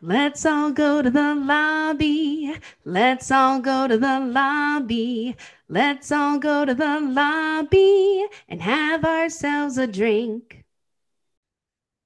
Let's all go to the lobby. Let's all go to the lobby. Let's all go to the lobby and have ourselves a drink.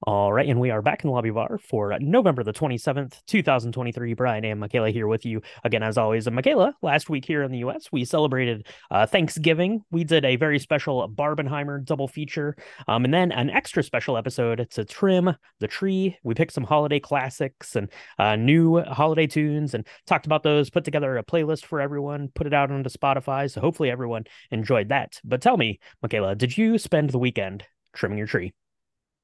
All right, and we are back in the lobby bar for November the 27th, 2023. Brian and Michaela here with you again, as always. And Michaela, last week here in the US, we celebrated uh, Thanksgiving. We did a very special Barbenheimer double feature, um, and then an extra special episode to trim the tree. We picked some holiday classics and uh, new holiday tunes and talked about those, put together a playlist for everyone, put it out onto Spotify. So hopefully everyone enjoyed that. But tell me, Michaela, did you spend the weekend trimming your tree?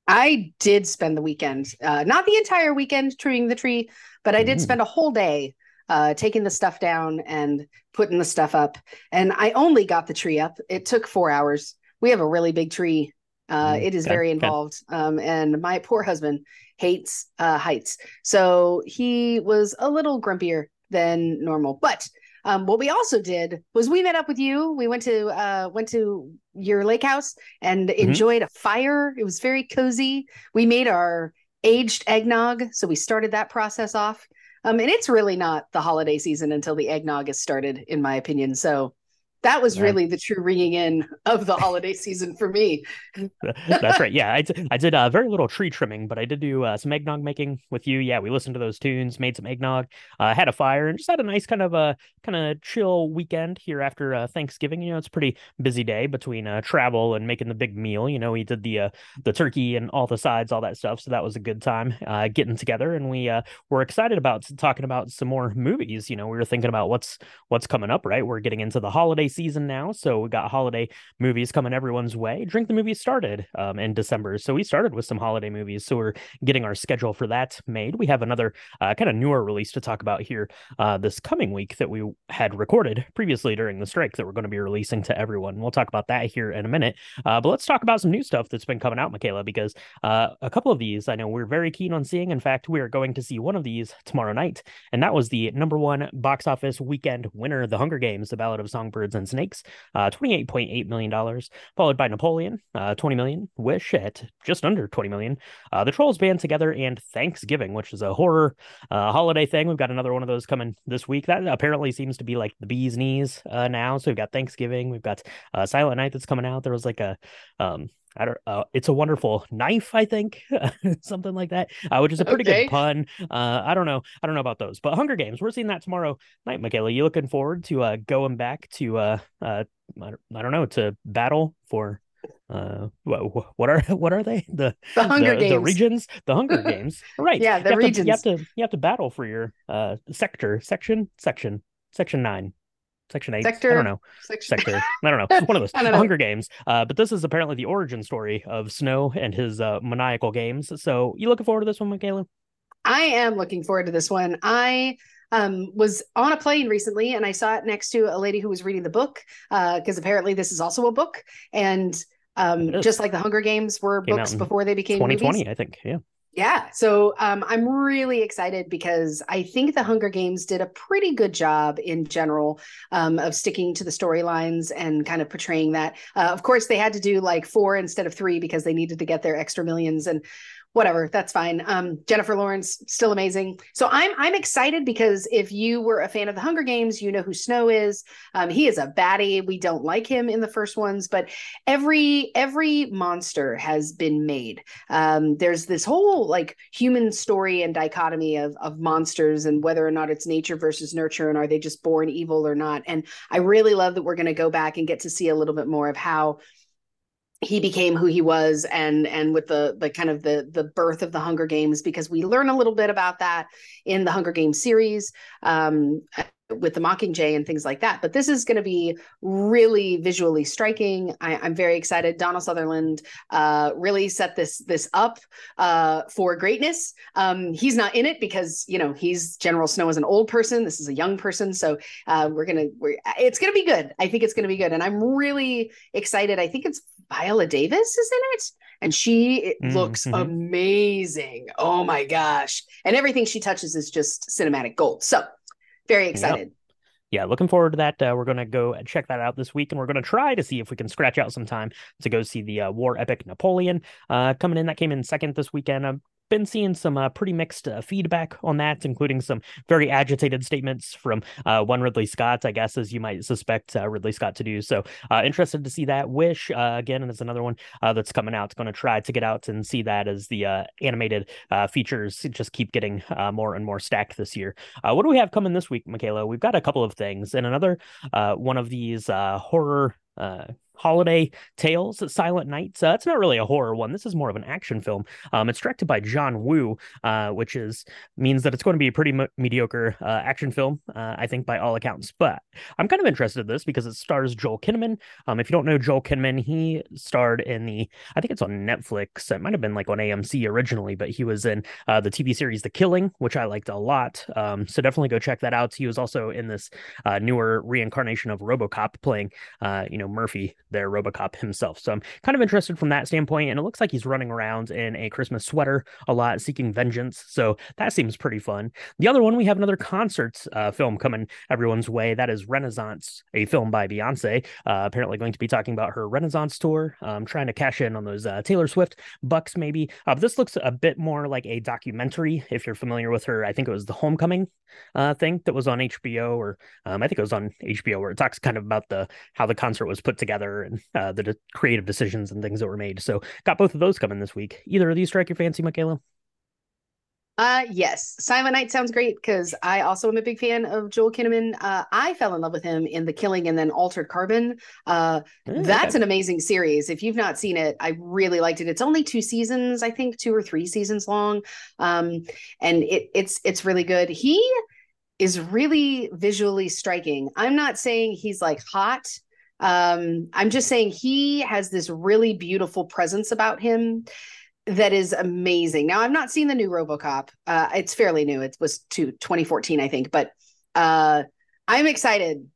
I did spend the weekend, uh, not the entire weekend trimming the tree, but I did mm. spend a whole day uh, taking the stuff down and putting the stuff up. And I only got the tree up. It took four hours. We have a really big tree. Uh, mm, it is very involved. Um, and my poor husband hates uh, heights. So he was a little grumpier than normal. But um, what we also did was we met up with you. We went to uh, went to your lake house and mm-hmm. enjoyed a fire. It was very cozy. We made our aged eggnog, so we started that process off. Um, and it's really not the holiday season until the eggnog is started, in my opinion. So that was really the true ringing in of the holiday season for me. That's right. Yeah, I, d- I did uh, very little tree trimming, but I did do uh, some eggnog making with you. Yeah, we listened to those tunes, made some eggnog, uh, had a fire, and just had a nice kind of a uh, kind of chill weekend here after uh, Thanksgiving. You know, it's a pretty busy day between uh, travel and making the big meal. You know, we did the the turkey and all the sides, all that stuff. So that was a good time getting together, and we were excited about talking about some more movies. You know, we were thinking about what's what's coming up. Right, we're getting into the holiday season now, so we got holiday movies coming everyone's way. Drink the movie started um, in December, so we started with some holiday movies. So we're getting our schedule for that made. We have another uh, kind of newer release to talk about here uh, this coming week that we had recorded previously during the strike that we're going to be releasing to everyone. We'll talk about that here in a minute. Uh, but let's talk about some new stuff that's been coming out, Michaela, because uh, a couple of these I know we're very keen on seeing. In fact, we are going to see one of these tomorrow night, and that was the number one box office weekend winner, The Hunger Games, The Ballad of Songbirds and Snakes, uh, $28.8 million, followed by Napoleon, uh, 20 million, Wish at just under 20 million, uh, The Trolls Band Together, and Thanksgiving, which is a horror uh, holiday thing. We've got another one of those coming this week. That apparently seems to be like the bee's knees uh, now. So we've got Thanksgiving, we've got uh, Silent Night that's coming out. There was like a um, I don't. Uh, it's a wonderful knife, I think, something like that, uh, which is a pretty okay. good pun. Uh, I don't know. I don't know about those, but Hunger Games. We're seeing that tomorrow night, Michaela. You looking forward to uh, going back to uh, uh, I don't know, to battle for uh what, what are what are they the the hunger the, games the regions the hunger games right yeah the you regions to, you have to you have to battle for your uh sector section section section nine section eight. Sector, I don't know. Section... Sector. I don't know. One of those. Hunger Games. Uh, but this is apparently the origin story of Snow and his uh, maniacal games. So you looking forward to this one, Michaela? I am looking forward to this one. I um, was on a plane recently and I saw it next to a lady who was reading the book because uh, apparently this is also a book. And um, just like the Hunger Games were Came books before they became 2020, movies. I think. Yeah. Yeah. So um, I'm really excited because I think the Hunger Games did a pretty good job in general um, of sticking to the storylines and kind of portraying that. Uh, of course, they had to do like four instead of three because they needed to get their extra millions. And whatever that's fine. Um jennifer lawrence still amazing. So i'm i'm excited because if you were a fan of the hunger games you know who snow is. Um he is a baddie. We don't like him in the first ones but every every monster has been made. Um there's this whole like human story and dichotomy of of monsters and whether or not it's nature versus nurture and are they just born evil or not. And i really love that we're going to go back and get to see a little bit more of how he became who he was and and with the the kind of the the birth of the hunger games because we learn a little bit about that in the hunger games series. Um, with the Mockingjay and things like that. But this is going to be really visually striking. I, am very excited. Donald Sutherland uh, really set this this up uh, for greatness. Um, he's not in it because you know he's General Snow is an old person. This is a young person, so uh, we're gonna we're, it's gonna be good. I think it's gonna be good, and I'm really excited. I think it's Viola Davis is in it. And she mm, looks mm-hmm. amazing. Oh my gosh. And everything she touches is just cinematic gold. So very excited. Yep. Yeah, looking forward to that. Uh, we're going to go check that out this week, and we're going to try to see if we can scratch out some time to go see the uh, war epic Napoleon uh, coming in. That came in second this weekend. Been seeing some uh, pretty mixed uh, feedback on that, including some very agitated statements from uh, one Ridley Scott, I guess, as you might suspect uh, Ridley Scott to do. So uh, interested to see that. Wish uh, again, and it's another one that's coming out. It's going to try to get out and see that as the animated features just keep getting more and more stacked this year. what do we have coming this week, Michaela? We've got a couple of things, and another one of these horror Holiday Tales, Silent Nights. Uh, it's not really a horror one. This is more of an action film. Um, it's directed by John Woo, uh, which is means that it's going to be a pretty mediocre uh, action film, uh, I think, by all accounts. But I'm kind of interested in this because it stars Joel Kinnaman. Um, if you don't know Joel Kinnaman, he starred in the I think it's on Netflix. It might have been like on AMC originally, but he was in uh, the TV series The Killing, which I liked a lot. Um, so definitely go check that out. He was also in this uh, newer reincarnation of RoboCop, playing you know Murphy there, Robocop himself. So I'm kind of interested from that standpoint. And it looks like he's running around in a Christmas sweater a lot, seeking vengeance. So that seems pretty fun. The other one, we have another concert uh, film coming everyone's way. That is Renaissance, a film by Beyonce. Uh, apparently going to be talking about her Renaissance tour, um, trying to cash in on those uh, Taylor Swift bucks, maybe. Uh, this looks a bit more like a documentary. If you're familiar with her, I think it was the Homecoming uh, thing that was on HBO, or um, I think it was on HBO, where it talks kind of about the how the concert was put together and uh, the de- creative decisions and things that were made. So got both of those coming this week. Either of these strike your fancy, Michaela? Uh yes, Silent Night sounds great because I also am a big fan of Joel Kinnaman. Uh, I fell in love with him in The Killing and then Altered Carbon. Uh, mm, that's okay. an amazing series. If you've not seen it, I really liked it. It's only two seasons, I think, two or three seasons long, um, and it, it's it's really good. He is really visually striking. I'm not saying he's like hot um, I'm just saying he has this really beautiful presence about him that is amazing. Now, I've not seen the new RoboCop. Uh, it's fairly new. It was to 2014, I think, but uh, I'm excited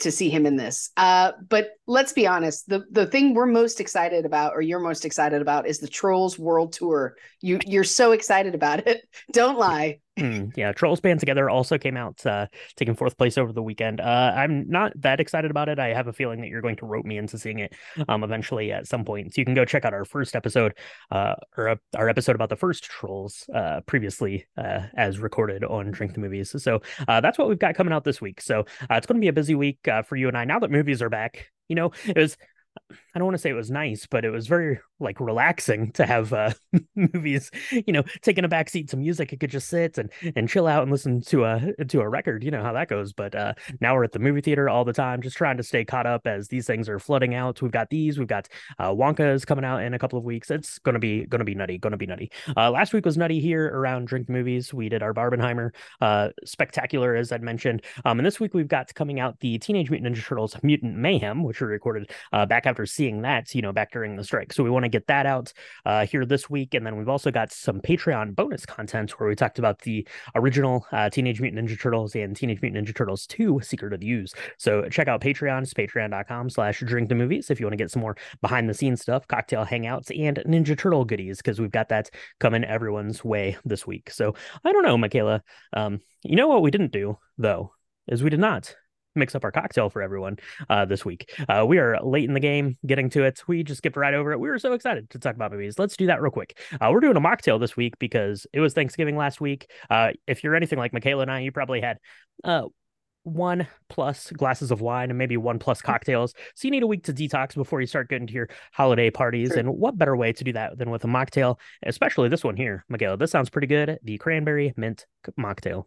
to see him in this. Uh, but let's be honest, the the thing we're most excited about, or you're most excited about, is the Trolls World Tour. You you're so excited about it. Don't lie. Yeah, Trolls Band Together also came out, uh, taking fourth place over the weekend. Uh, I'm not that excited about it. I have a feeling that you're going to rope me into seeing it um, eventually at some point. So you can go check out our first episode, uh, or uh, our episode about the first Trolls uh, previously uh, as recorded on Drink the Movies. So that's what we've got coming out this week. So it's going to be a busy week for you and I. Now that movies are back, you know, it was I don't want to say it was nice, but it was very like relaxing to have uh, movies, you know, taking a backseat to music. It could just sit and, and chill out and listen to a to a record. You know how that goes. But uh, now we're at the movie theater all the time, just trying to stay caught up as these things are flooding out. We've got these. We've got uh, Wonka is coming out in a couple of weeks. It's gonna be gonna be nutty. Gonna be nutty. Uh, last week was nutty here around Drink Movies. We did our Barbenheimer uh, spectacular, as I'd mentioned. Um, and this week we've got coming out the Teenage Mutant Ninja Turtles Mutant Mayhem, which we recorded uh, back after seeing that, you know, back during the strike. So we want to get that out uh, here this week. And then we've also got some Patreon bonus content where we talked about the original uh, Teenage Mutant Ninja Turtles and Teenage Mutant Ninja Turtles 2 Secret of the Ooze. So check out Patreon. It's patreon.com slash drink the movies if you want to get some more behind the scenes stuff, cocktail hangouts, and Ninja Turtle goodies, because we've got that coming everyone's way this week. So I don't know, Michaela. Um, you know what we didn't do, though, is we did not mix up our cocktail for everyone uh, this week. Uh, we are late in the game, getting to it. We just skipped right over it. We were so excited to talk about movies. Let's do that real quick. Uh, we're doing a mocktail this week because it was Thanksgiving last week. Uh, if you're anything like Michaela and I, you probably had uh, one plus glasses of wine and maybe one plus cocktails. So you need a week to detox before you start getting to your holiday parties. Sure. And what better way to do that than with a mocktail, especially this one here, Michaela? This sounds pretty good. The cranberry mint mocktail.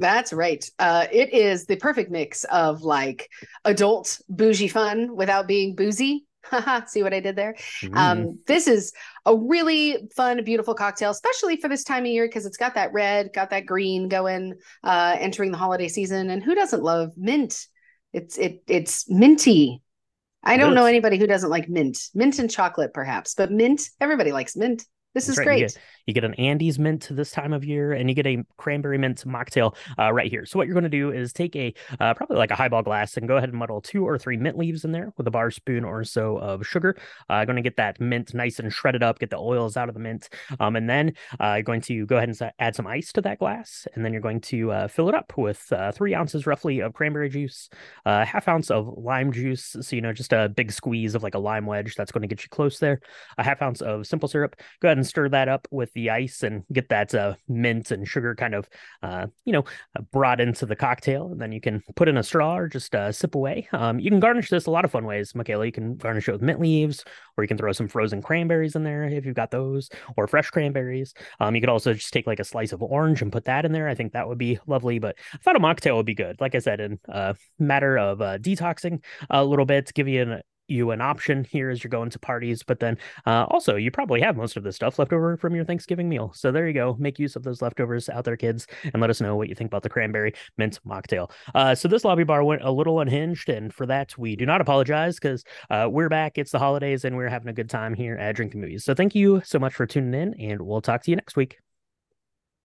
That's right. Uh, it is the perfect mix of like adult bougie fun without being boozy. See what I did there? Mm. Um, this is a really fun, beautiful cocktail, especially for this time of year because it's got that red, got that green going, uh, entering the holiday season. And who doesn't love mint? It's it it's minty. I don't know anybody who doesn't like mint, mint and chocolate, perhaps, but mint. Everybody likes mint. This That's is right. great. You get, you get, an Andes mint this time of year, and you get a cranberry mint mocktail uh, right here. So what you're going to do is take a uh, probably like a highball glass and go ahead and muddle two or three mint leaves in there with a bar spoon or so of sugar. I'm uh, going to get that mint nice and shredded up, get the oils out of the mint, um, and then uh, you're going to go ahead and add some ice to that glass, and then you're going to uh, fill it up with uh, three ounces roughly of cranberry juice, a half ounce of lime juice, so you know just a big squeeze of like a lime wedge that's going to get you close there, a half ounce of simple syrup. Go ahead and stir that up with the ice and get that uh, mint and sugar kind of, uh, you know, uh, brought into the cocktail. And then you can put in a straw or just uh, sip away. Um, you can garnish this a lot of fun ways, Michaela. You can garnish it with mint leaves, or you can throw some frozen cranberries in there if you've got those, or fresh cranberries. Um, you could also just take like a slice of orange and put that in there. I think that would be lovely. But I thought a mocktail would be good. Like I said, in a matter of uh, detoxing a little bit, give you an you an option here as you're going to parties. But then uh, also, you probably have most of this stuff left over from your Thanksgiving meal. So there you go. Make use of those leftovers out there, kids, and let us know what you think about the cranberry mint mocktail. Uh, so this lobby bar went a little unhinged, and for that, we do not apologize because uh, we're back. It's the holidays, and we're having a good time here at Drinking Movies. So thank you so much for tuning in, and we'll talk to you next week.